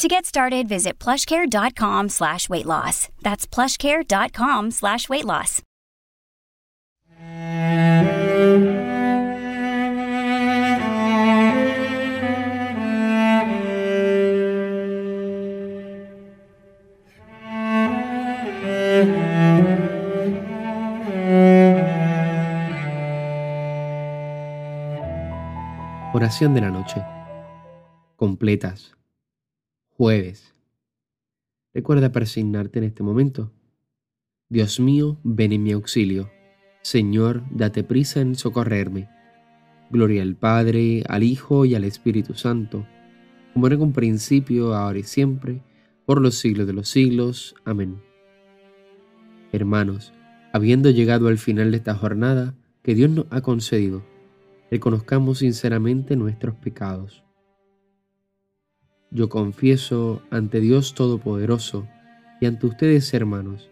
To get started, visit plushcare.com slash weight loss. That's plushcare.com slash weight loss. Oración de la noche. Completas. Jueves. Recuerda persignarte en este momento. Dios mío, ven en mi auxilio. Señor, date prisa en socorrerme. Gloria al Padre, al Hijo y al Espíritu Santo, como era con principio, ahora y siempre, por los siglos de los siglos. Amén. Hermanos, habiendo llegado al final de esta jornada que Dios nos ha concedido, reconozcamos sinceramente nuestros pecados. Yo confieso ante Dios Todopoderoso y ante ustedes, hermanos,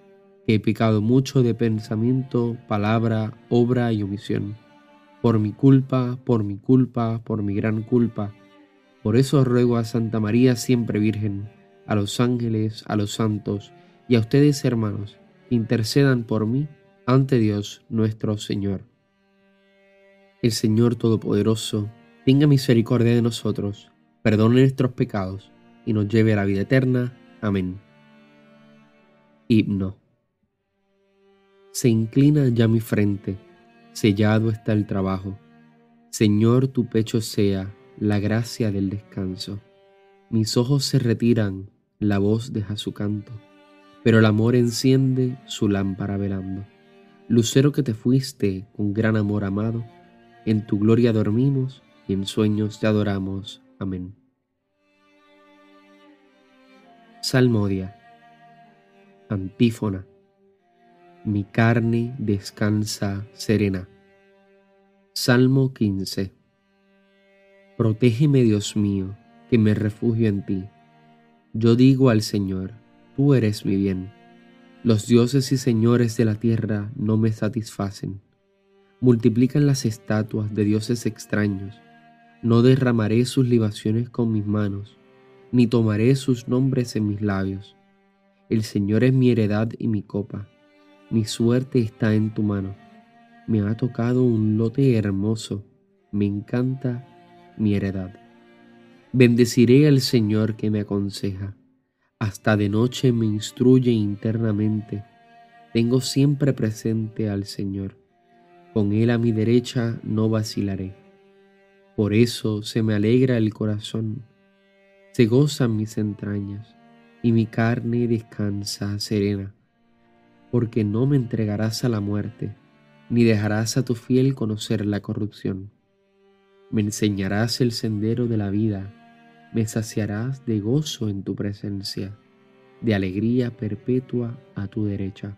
que he pecado mucho de pensamiento, palabra, obra y omisión. Por mi culpa, por mi culpa, por mi gran culpa. Por eso ruego a Santa María siempre Virgen, a los ángeles, a los santos y a ustedes, hermanos, intercedan por mí ante Dios nuestro Señor. El Señor Todopoderoso tenga misericordia de nosotros, perdone nuestros pecados y nos lleve a la vida eterna. Amén. Himno. Se inclina ya mi frente, sellado está el trabajo. Señor, tu pecho sea la gracia del descanso. Mis ojos se retiran, la voz deja su canto, pero el amor enciende su lámpara velando. Lucero que te fuiste con gran amor amado, en tu gloria dormimos y en sueños te adoramos. Amén. Salmodia. Antífona. Mi carne descansa serena. Salmo 15. Protégeme, Dios mío, que me refugio en ti. Yo digo al Señor, tú eres mi bien. Los dioses y señores de la tierra no me satisfacen multiplican las estatuas de dioses extraños. No derramaré sus libaciones con mis manos, ni tomaré sus nombres en mis labios. El Señor es mi heredad y mi copa. Mi suerte está en tu mano. Me ha tocado un lote hermoso. Me encanta mi heredad. Bendeciré al Señor que me aconseja. Hasta de noche me instruye internamente. Tengo siempre presente al Señor con Él a mi derecha no vacilaré. Por eso se me alegra el corazón, se gozan mis entrañas, y mi carne descansa serena, porque no me entregarás a la muerte, ni dejarás a tu fiel conocer la corrupción. Me enseñarás el sendero de la vida, me saciarás de gozo en tu presencia, de alegría perpetua a tu derecha.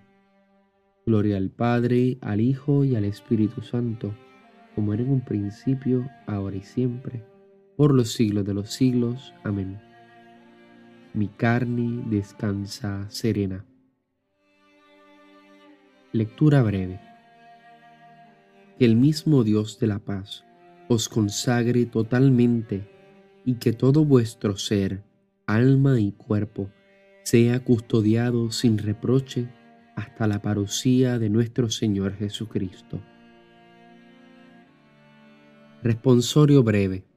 Gloria al Padre, al Hijo y al Espíritu Santo, como era en un principio, ahora y siempre, por los siglos de los siglos. Amén. Mi carne descansa serena. Lectura breve. Que el mismo Dios de la paz os consagre totalmente y que todo vuestro ser, alma y cuerpo sea custodiado sin reproche hasta la parucía de nuestro Señor Jesucristo. Responsorio breve.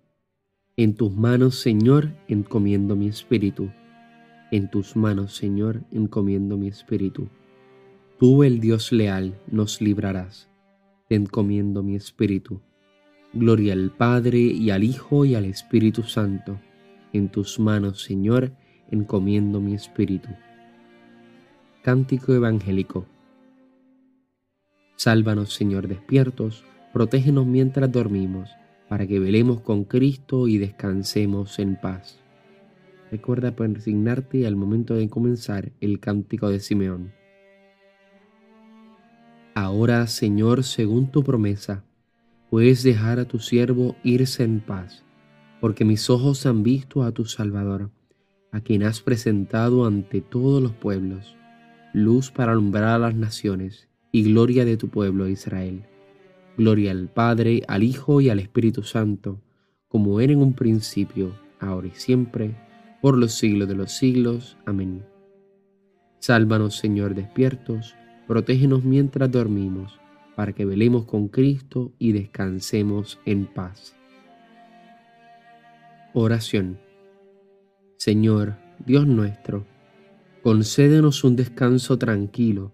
En tus manos, Señor, encomiendo mi espíritu. En tus manos, Señor, encomiendo mi espíritu. Tú, el Dios leal, nos librarás. Te encomiendo mi espíritu. Gloria al Padre y al Hijo y al Espíritu Santo. En tus manos, Señor, encomiendo mi espíritu. Cántico Evangélico. Sálvanos, Señor, despiertos, protégenos mientras dormimos, para que velemos con Cristo y descansemos en paz. Recuerda persignarte al momento de comenzar el cántico de Simeón. Ahora, Señor, según tu promesa, puedes dejar a tu siervo irse en paz, porque mis ojos han visto a tu Salvador, a quien has presentado ante todos los pueblos, luz para alumbrar a las naciones y gloria de tu pueblo Israel. Gloria al Padre, al Hijo y al Espíritu Santo, como era en un principio, ahora y siempre, por los siglos de los siglos. Amén. Sálvanos, Señor, despiertos, protégenos mientras dormimos para que velemos con Cristo y descansemos en paz. Oración. Señor, Dios nuestro, concédenos un descanso tranquilo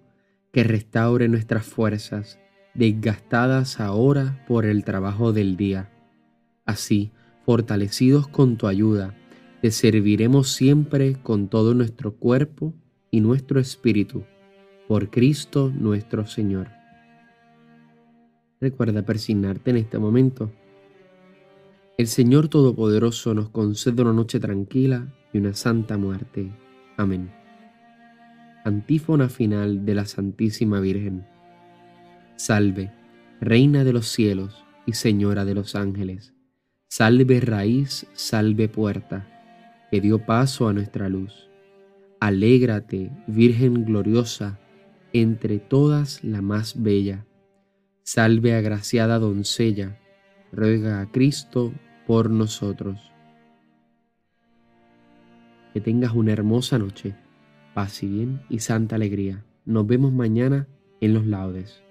que restaure nuestras fuerzas, desgastadas ahora por el trabajo del día. Así, fortalecidos con tu ayuda, te serviremos siempre con todo nuestro cuerpo y nuestro espíritu, por Cristo nuestro Señor. Recuerda persignarte en este momento. El Señor Todopoderoso nos concede una noche tranquila y una santa muerte. Amén. Antífona final de la Santísima Virgen. Salve, Reina de los cielos y Señora de los ángeles. Salve raíz, salve puerta, que dio paso a nuestra luz. Alégrate, Virgen gloriosa, entre todas la más bella Salve agraciada doncella, ruega a Cristo por nosotros. Que tengas una hermosa noche, paz y bien y santa alegría. Nos vemos mañana en los laudes.